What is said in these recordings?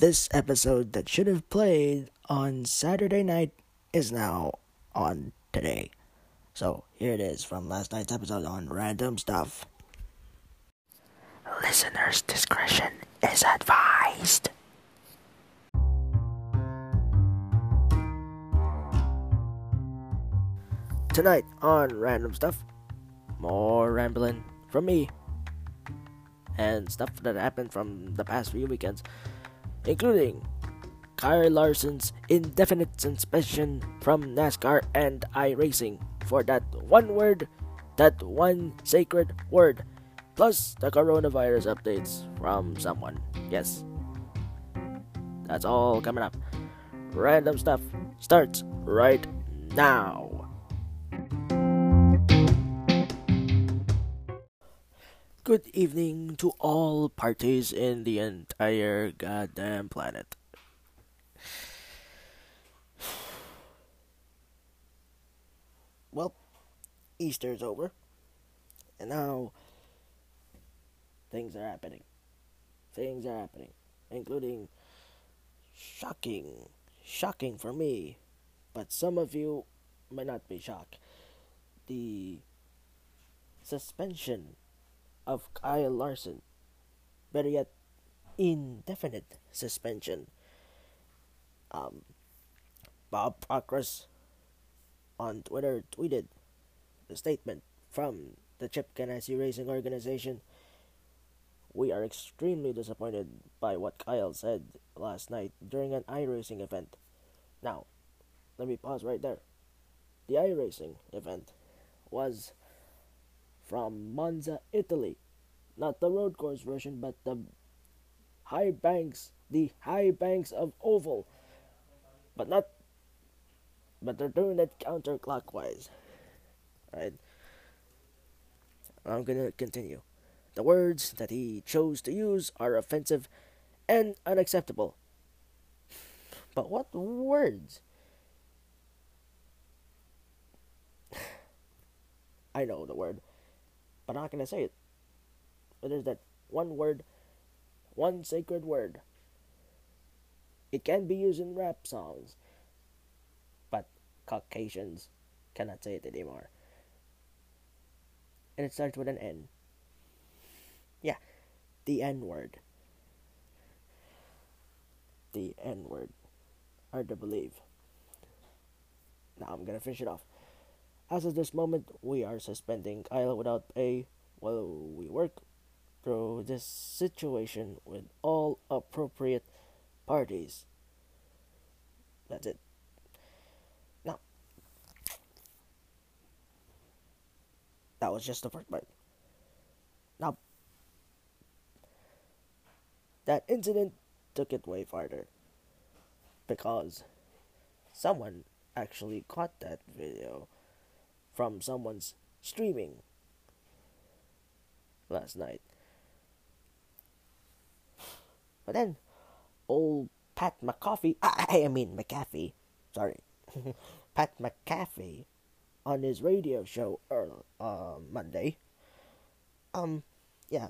This episode that should have played on Saturday night is now on today. So here it is from last night's episode on random stuff. Listener's discretion is advised. Tonight on Random Stuff, more rambling from me and stuff that happened from the past few weekends, including Kyle Larson's indefinite suspension from NASCAR and iRacing for that one word, that one sacred word, plus the coronavirus updates from someone. Yes. That's all coming up. Random stuff starts right now. Good evening to all parties in the entire goddamn planet. Well, Easter's over, and now things are happening. Things are happening, including shocking, shocking for me, but some of you might not be shocked. The suspension of Kyle Larson. Better yet, indefinite suspension. Um, Bob Pockrass on Twitter tweeted the statement from the Chip Ganassi Racing Organization. We are extremely disappointed by what Kyle said last night during an iRacing event. Now, let me pause right there. The iRacing event was from Monza, Italy. Not the road course version, but the high banks, the high banks of oval. But not but they're doing it counterclockwise. Right? I'm gonna continue. The words that he chose to use are offensive and unacceptable. But what words? I know the word but I'm not gonna say it. But there's that one word, one sacred word. It can be used in rap songs, but Caucasians cannot say it anymore. And it starts with an N. Yeah, the N word. The N word. Hard to believe. Now I'm gonna finish it off. As of this moment, we are suspending Kyle without pay while we work through this situation with all appropriate parties. That's it. Now, that was just the first part. Now, that incident took it way farther because someone actually caught that video from someone's streaming last night. But then, old Pat McAfee, I, I mean McAfee, sorry, Pat McAfee, on his radio show early, uh, Monday, um, yeah,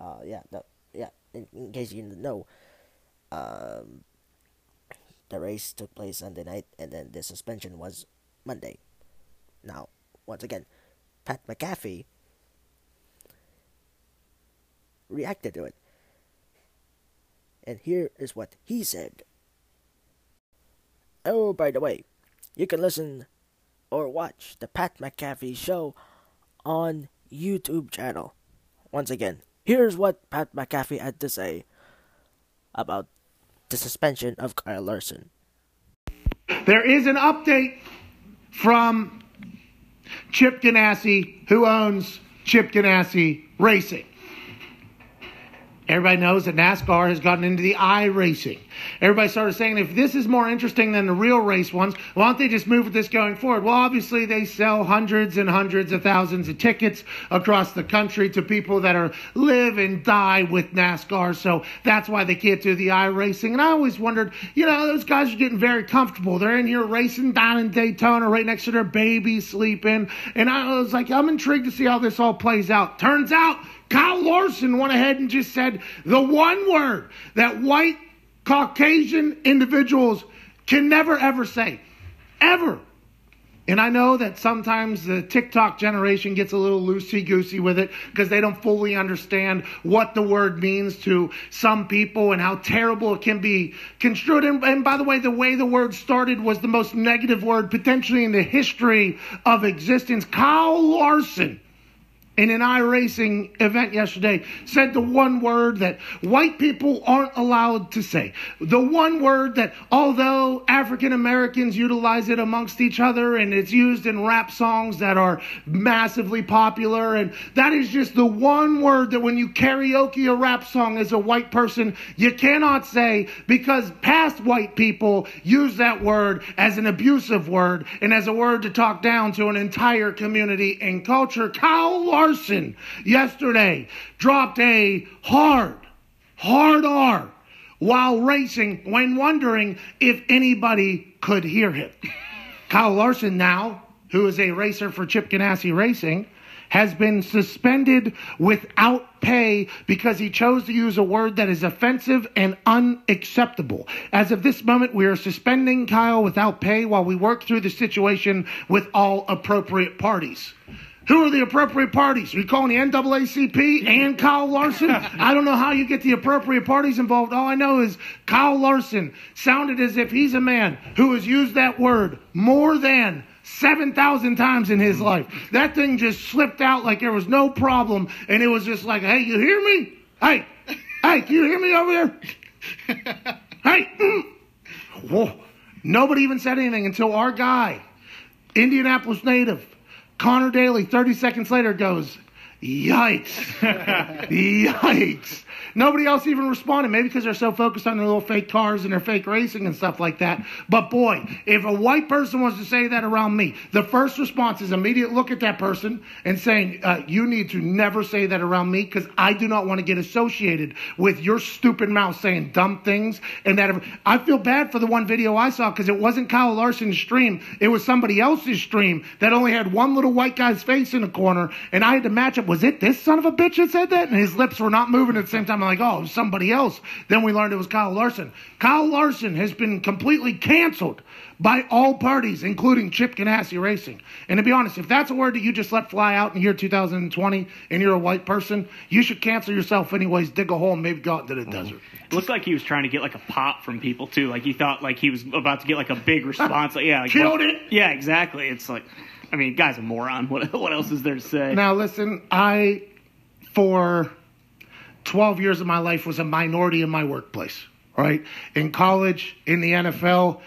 uh, yeah, no, yeah, in, in case you didn't know, um, the race took place Sunday night, and then the suspension was Monday. Now, once again, Pat McAfee reacted to it. And here is what he said. Oh, by the way, you can listen or watch the Pat McAfee show on YouTube channel. Once again, here's what Pat McAfee had to say about the suspension of Kyle Larson. There is an update from Chip Ganassi, who owns Chip Ganassi Racing. Everybody knows that NASCAR has gotten into the iRacing. everybody started saying, if this is more interesting than the real race ones, why don't they just move with this going forward? Well, obviously, they sell hundreds and hundreds of thousands of tickets across the country to people that are live and die with NASCAR. So that's why they can't do the iRacing. And I always wondered, you know, those guys are getting very comfortable. They're in here racing down in Daytona right next to their baby sleeping. And I was like, I'm intrigued to see how this all plays out. Turns out, Kyle Larson went ahead and just said the one word that white Caucasian individuals can never ever say. Ever. And I know that sometimes the TikTok generation gets a little loosey goosey with it because they don't fully understand what the word means to some people and how terrible it can be construed. And, and, by the way, the way the word started was the most negative word potentially in the history of existence. Kyle Larson in an iRacing event yesterday said the one word that white people aren't allowed to say. The one word that, although African Americans utilize it amongst each other and it's used in rap songs that are massively popular, and that is just the one word that when you karaoke a rap song as a white person, you cannot say because past white people use that word as an abusive word and as a word to talk down to an entire community and culture. Kyle yesterday dropped a hard, hard R while racing when wondering if anybody could hear him. Kyle Larson now, who is a racer for Chip Ganassi Racing, has been suspended without pay because he chose to use a word that is offensive and unacceptable. As of this moment, we are suspending Kyle without pay while we work through the situation with all appropriate parties. Who are the appropriate parties? Are you calling the NAACP and Kyle Larson? I don't know how you get the appropriate parties involved. All I know is Kyle Larson sounded as if he's a man who has used that word more than 7,000 times in his life. That thing just slipped out like there was no problem. And it was just like, hey, you hear me? Hey, hey, can you hear me over there? hey, mm. Whoa. Nobody even said anything until our guy, Indianapolis native, Connor Daly, 30 seconds later goes, Yikes. Yikes. Nobody else even responded. Maybe because they're so focused on their little fake cars and their fake racing and stuff like that. But boy, if a white person was to say that around me, the first response is immediate look at that person and saying, uh, You need to never say that around me because I do not want to get associated with your stupid mouth saying dumb things. And that I feel bad for the one video I saw because it wasn't Kyle Larson's stream, it was somebody else's stream that only had one little white guy's face in the corner. And I had to match up. Was it this son of a bitch that said that? And his lips were not moving at the same time. Like, oh, it was somebody else. Then we learned it was Kyle Larson. Kyle Larson has been completely canceled by all parties, including Chip Ganassi Racing. And to be honest, if that's a word that you just let fly out in year 2020 and you're a white person, you should cancel yourself anyways, dig a hole, and maybe go out into the desert. It looked like he was trying to get like a pop from people too. Like he thought like he was about to get like a big response. Like, yeah, like, Killed well- it. Yeah, exactly. It's like, I mean, guy's a moron. What what else is there to say? Now, listen, I, for 12 years of my life, was a minority in my workplace, right? In college, in the NFL,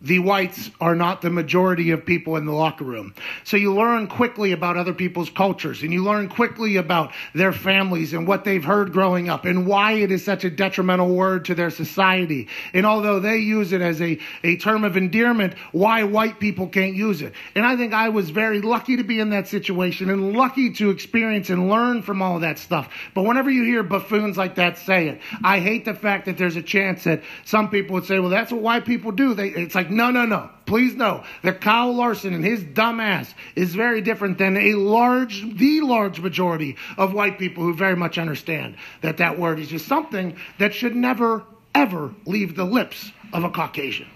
the whites are not the majority of people in the locker room. So you learn quickly about other people's cultures and you learn quickly about their families and what they've heard growing up and why it is such a detrimental word to their society. And although they use it as a, a term of endearment, why white people can't use it. And I think I was very lucky to be in that situation and lucky to experience and learn from all that stuff. But whenever you hear buffoons like that say it, I hate the fact that there's a chance that some people would say, well, that's what white people do. They, it's like, no, no, no. Please know that Kyle Larson and his dumb ass is very different than a large, the large majority of white people who very much understand that that word is just something that should never, ever leave the lips of a Caucasian.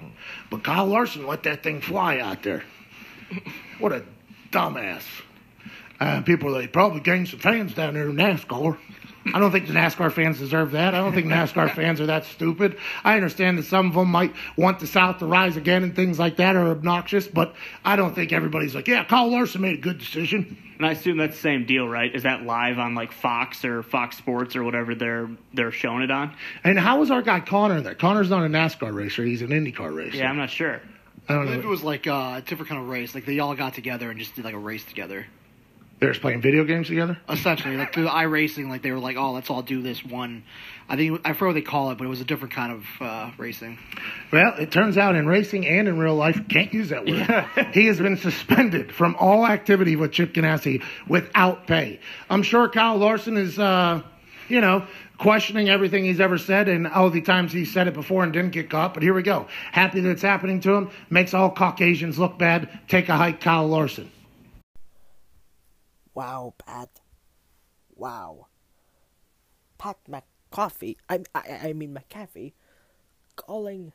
But Kyle Larson let that thing fly out there. What a dumbass. Uh, people like, probably gained some fans down there in NASCAR. I don't think the NASCAR fans deserve that. I don't think NASCAR fans are that stupid. I understand that some of them might want the South to rise again and things like that are obnoxious, but I don't think everybody's like, yeah, Kyle Larson made a good decision. And I assume that's the same deal, right? Is that live on like Fox or Fox Sports or whatever they're they're showing it on? And how was our guy Connor there? Connor's not a NASCAR racer; he's an IndyCar racer. Yeah, I'm not sure. I I don't believe it was like uh, a different kind of race. Like they all got together and just did like a race together. They're just playing video games together. essentially like through the iRacing. Like they were like, oh, let's all do this one. I think I forget what they call it, but it was a different kind of uh, racing. Well, it turns out in racing and in real life, can't use that word. he has been suspended from all activity with Chip Ganassi without pay. I'm sure Kyle Larson is, uh, you know, questioning everything he's ever said and all the times he said it before and didn't get caught. But here we go. Happy that it's happening to him. Makes all Caucasians look bad. Take a hike, Kyle Larson. Wow, Pat. Wow. Pat McCoffey, I, I, I mean McAfee, calling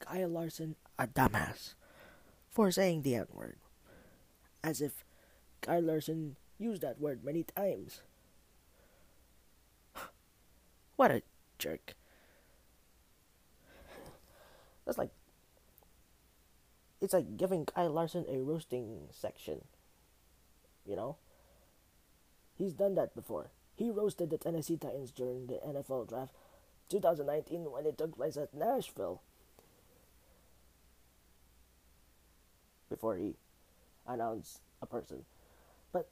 Kyle Larson a dumbass for saying the N word. As if Kyle Larson used that word many times. What a jerk. That's like. It's like giving Kyle Larson a roasting section. You know? He's done that before. He roasted the Tennessee Titans during the NFL Draft 2019 when it took place at Nashville. Before he announced a person. But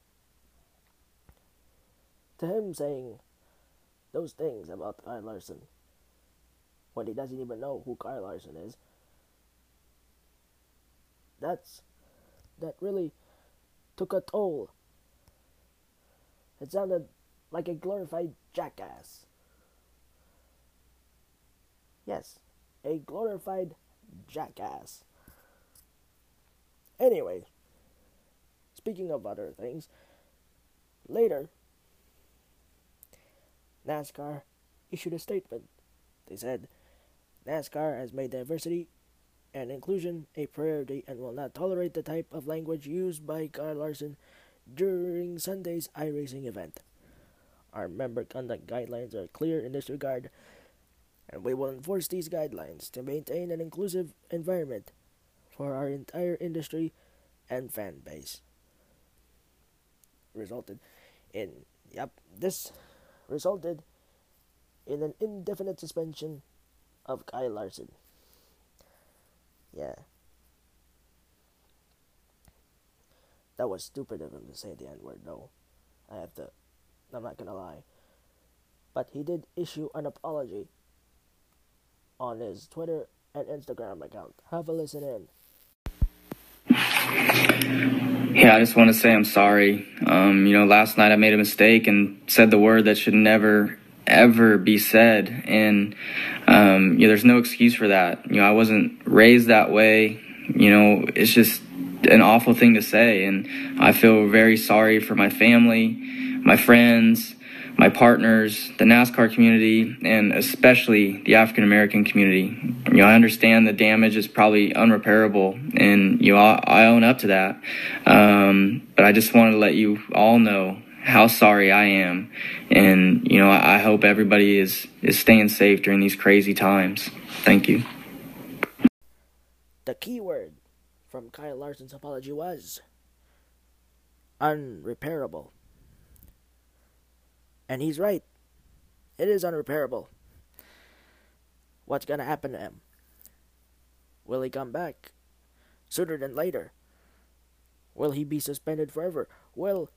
to him saying those things about Kyle Larson when he doesn't even know who Kyle Larson is, that's that really took a toll it sounded like a glorified jackass. Yes, a glorified jackass. Anyway, speaking of other things, later, NASCAR issued a statement. They said, NASCAR has made diversity and inclusion a priority and will not tolerate the type of language used by Kyle Larson during Sunday's iRacing event. Our member conduct guidelines are clear in this regard, and we will enforce these guidelines to maintain an inclusive environment for our entire industry and fan base. Resulted in, yep, this resulted in an indefinite suspension of Kyle Larson. Yeah. That was stupid of him to say the N word, though. I have to. I'm not gonna lie. But he did issue an apology on his Twitter and Instagram account. Have a listen in. Yeah, I just want to say I'm sorry. Um, you know, last night I made a mistake and said the word that should never, ever be said. And, um, you know, there's no excuse for that. You know, I wasn't raised that way. You know, it's just an awful thing to say. And I feel very sorry for my family, my friends, my partners, the NASCAR community, and especially the African American community. You know, I understand the damage is probably unrepairable, and you know, I, own up to that. Um, but I just wanted to let you all know how sorry I am, and you know, I, hope everybody is is staying safe during these crazy times. Thank you. The keyword from Kyle Larson's apology was unrepairable. And he's right. It is unrepairable. What's going to happen to him? Will he come back sooner than later? Will he be suspended forever? Will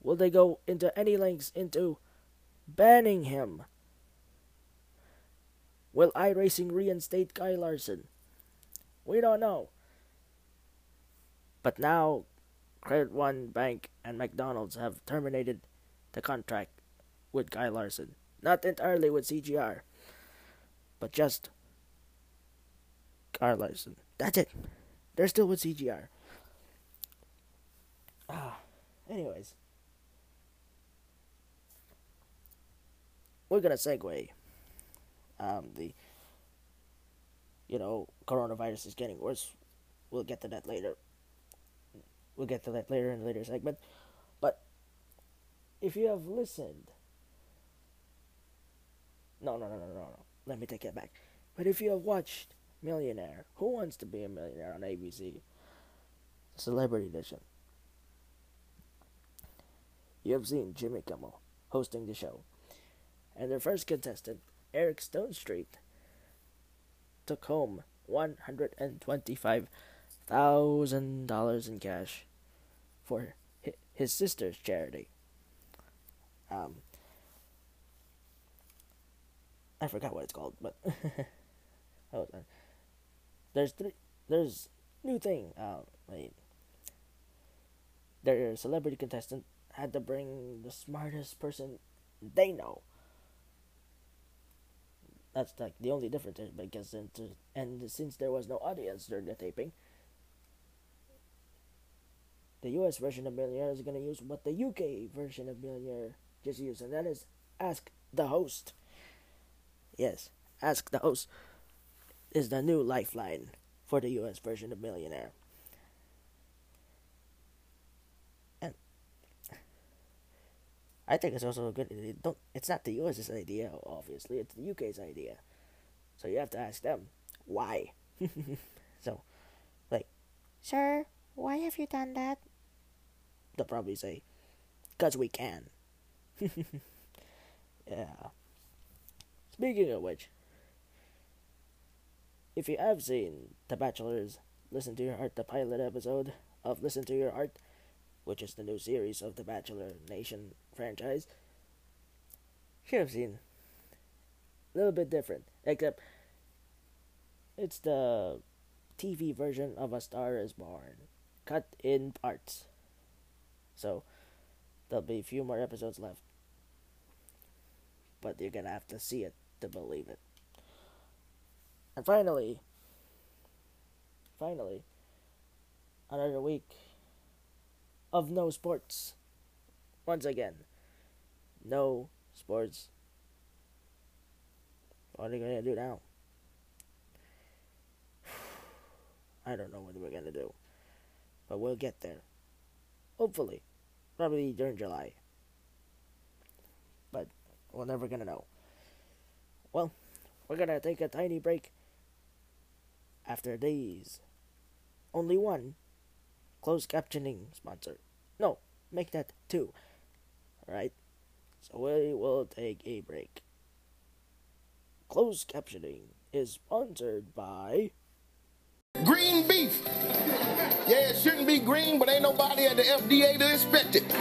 will they go into any lengths into banning him? Will iRacing reinstate Kyle Larson? We don't know. But now, Credit One Bank and McDonald's have terminated the contract with Kyle Larson. Not entirely with CGR, but just Kyle Larson. That's it. They're still with CGR. Ah, anyways. We're gonna segue. Um, the you know, coronavirus is getting worse. We'll get to that later. We'll get to that later in a later segment. But if you have listened, no, no, no, no, no, no. Let me take it back. But if you have watched Millionaire, Who Wants to Be a Millionaire on ABC, Celebrity Edition, you have seen Jimmy Kimmel hosting the show, and their first contestant, Eric Stonestreet, took home $125,000 in cash for his sister's charity. Um, I forgot what it's called, but hold on. There's three. There's new thing. Uh, wait. Their celebrity contestant had to bring the smartest person they know. That's like the only difference because and since there was no audience during the taping, the US version of Millionaire is to use what the UK version of Millionaire just used, and that is Ask the Host. Yes, Ask the Host is the new lifeline for the US version of Millionaire. I think it's also a good it don't it's not the US's idea, obviously, it's the UK's idea. So you have to ask them why. so like Sir, why have you done that? They'll probably say, Because we can. yeah. Speaking of which, if you have seen The Bachelor's Listen to Your Heart, the pilot episode of Listen to Your Heart, which is the new series of the Bachelor Nation franchise, should have seen a little bit different, except it's the TV version of A Star is Born, cut in parts. So there'll be a few more episodes left. But you're gonna have to see it to believe it. And finally, finally, another week of no sports. Once again, no sports. What are you gonna do now? I don't know what we're gonna do, but we'll get there. Hopefully. Probably during July. But we're never gonna know. Well, we're gonna take a tiny break after these. Only one closed captioning sponsor. No, make that two. Alright? So we will take a break. Closed captioning is sponsored by Green beef. Yeah, it shouldn't be green, but ain't nobody at the FDA to inspect it.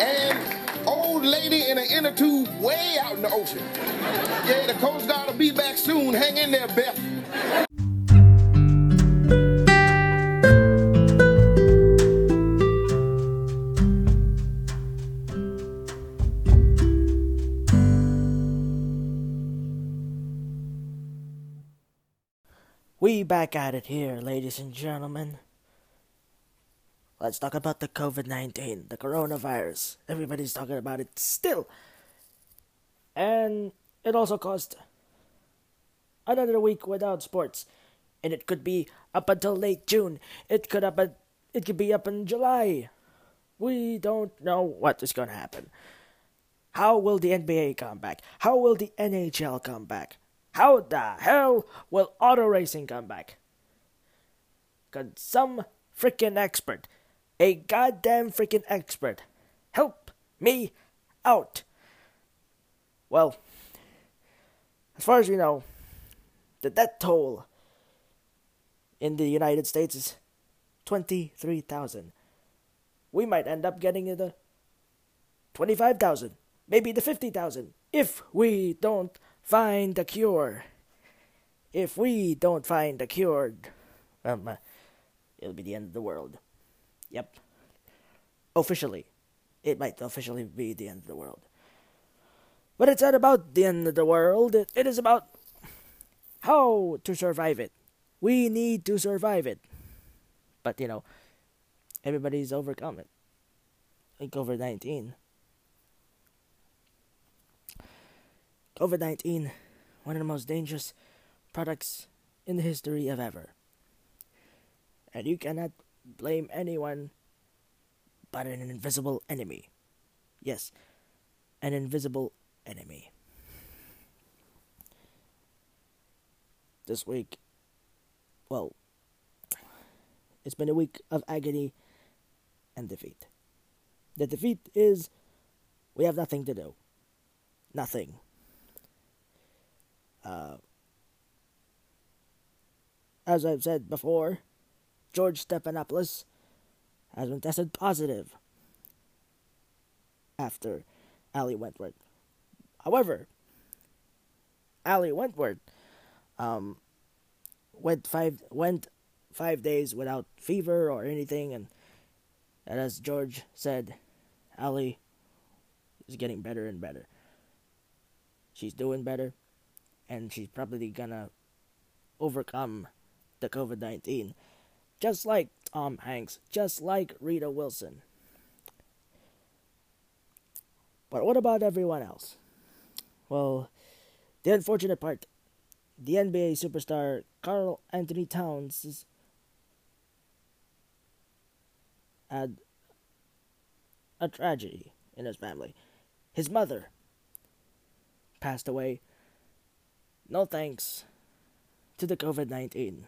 And old lady in an inner tube way out in the ocean. Yeah, the Coast Guard will be back soon. Hang in there, Beth. Back at it here, ladies and gentlemen. Let's talk about the COVID 19, the coronavirus. Everybody's talking about it still. And it also caused another week without sports. And it could be up until late June. It could up it could be up in July. We don't know what is going to happen. How will the NBA come back? How will the NHL come back? How the hell will auto racing come back? Could some freaking expert, a goddamn freaking expert, help me out? Well, as far as we know, the death toll in the United States is 23,000. We might end up getting the 25,000, maybe the 50,000, if we don't find the cure. If we don't find the cure, um, uh, it'll be the end of the world. Yep. Officially. It might officially be the end of the world. But it's not about the end of the world. It is about how to survive it. We need to survive it. But, you know, everybody's overcome it. Like COVID 19. COVID 19, one of the most dangerous products in the history of ever. And you cannot blame anyone but an invisible enemy. Yes, an invisible enemy. This week, well, it's been a week of agony and defeat. The defeat is we have nothing to do. Nothing. Uh, as I've said before, George Stephanopoulos has been tested positive after Ali Wentworth. However, Ali Wentworth um, went five went five days without fever or anything, and, and as George said, Ali is getting better and better. She's doing better, and she's probably gonna overcome the COVID 19. Just like Tom Hanks, just like Rita Wilson. But what about everyone else? Well, the unfortunate part the NBA superstar Karl Anthony Towns had a tragedy in his family. His mother passed away. No thanks to the COVID 19.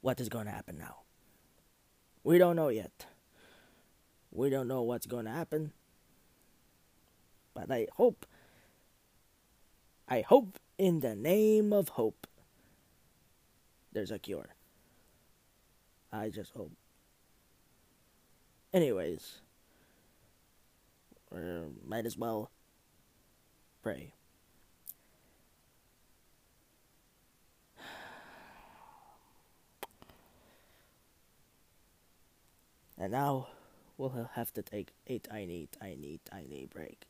What is going to happen now? We don't know yet. We don't know what's going to happen. But I hope, I hope in the name of hope, there's a cure. I just hope. Anyways, we might as well pray. And now we'll have to take a tiny, tiny, tiny break.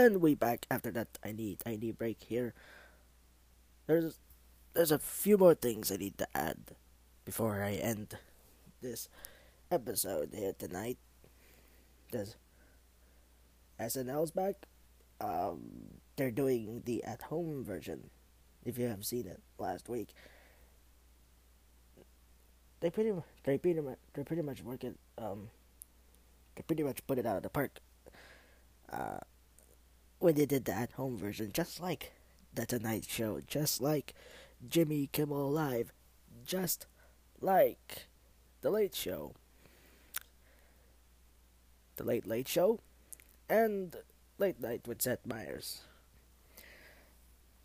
And we back after that I need I need break here. There's there's a few more things I need to add before I end this episode here tonight. There's SNL's back. Um, they're doing the at-home version. If you have seen it last week, they pretty mu- they pretty much they pretty much work it. Um, they pretty much put it out of the park. Uh, when they did the at-home version, just like the Tonight Show, just like Jimmy Kimmel Live, just like the Late Show, the Late Late Show, and Late Night with Seth Meyers.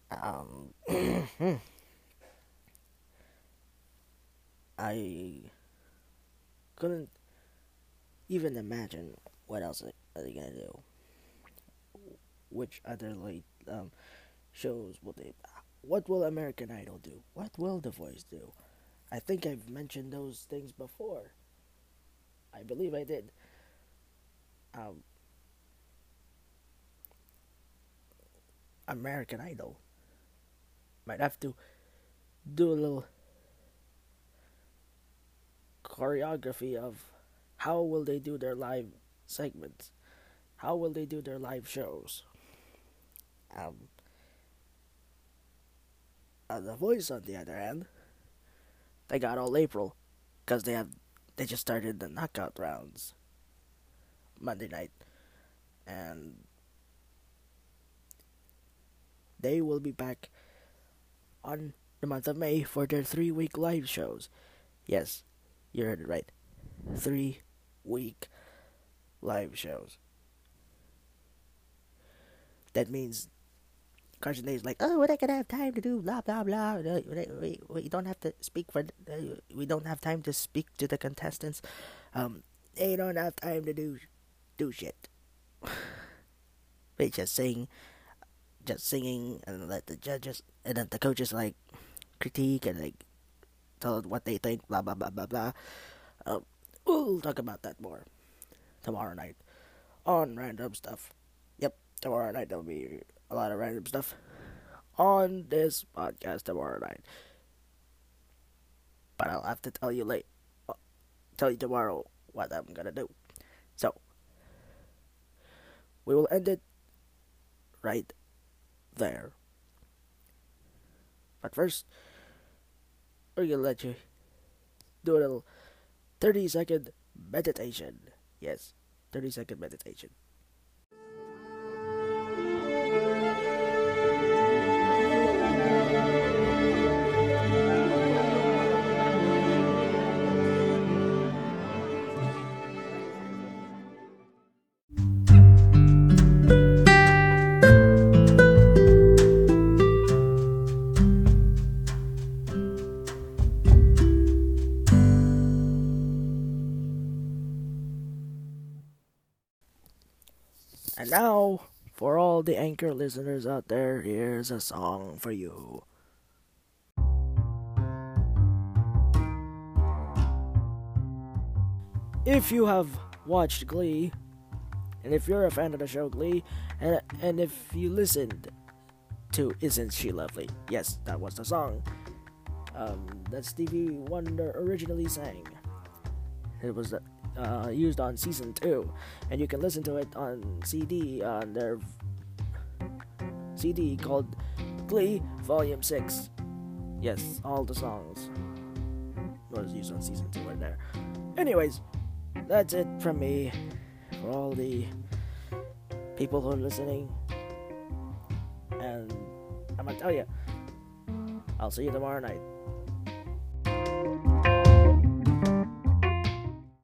Um, I couldn't even imagine what else are they gonna do. Which other late um, shows will they? What will American Idol do? What will The Voice do? I think I've mentioned those things before. I believe I did. Um, American Idol might have to do a little choreography of how will they do their live segments how will they do their live shows um uh, the voice on the other hand they got all april because they have they just started the knockout rounds monday night and they will be back on the month of may for their three week live shows. Yes you heard it right. Three week live shows. That means Carson Daly like, oh, we're not gonna have time to do blah blah blah. We, we, don't have to speak for. We don't have time to speak to the contestants. Um, they don't have time to do do shit. they just sing, just singing, and let the judges and then the coaches like critique and like tell what they think. Blah blah blah blah blah. Um, we'll talk about that more tomorrow night on random stuff. Yep, tomorrow night there'll be a lot of random stuff on this podcast tomorrow night. But I'll have to tell you late, uh, tell you tomorrow what I'm gonna do. So we will end it right there. But first, we're gonna let you do a little 30 second meditation. Yes, 30 second meditation. Now, for all the anchor listeners out there, here's a song for you. If you have watched Glee, and if you're a fan of the show Glee, and and if you listened to "Isn't She Lovely," yes, that was the song um, that Stevie Wonder originally sang. It was uh, used on season two, and you can listen to it on CD on their CD called Glee Volume Six. Yes, all the songs was used on season two in there. Anyways, that's it from me for all the people who are listening, and I'm gonna tell you, I'll see you tomorrow night.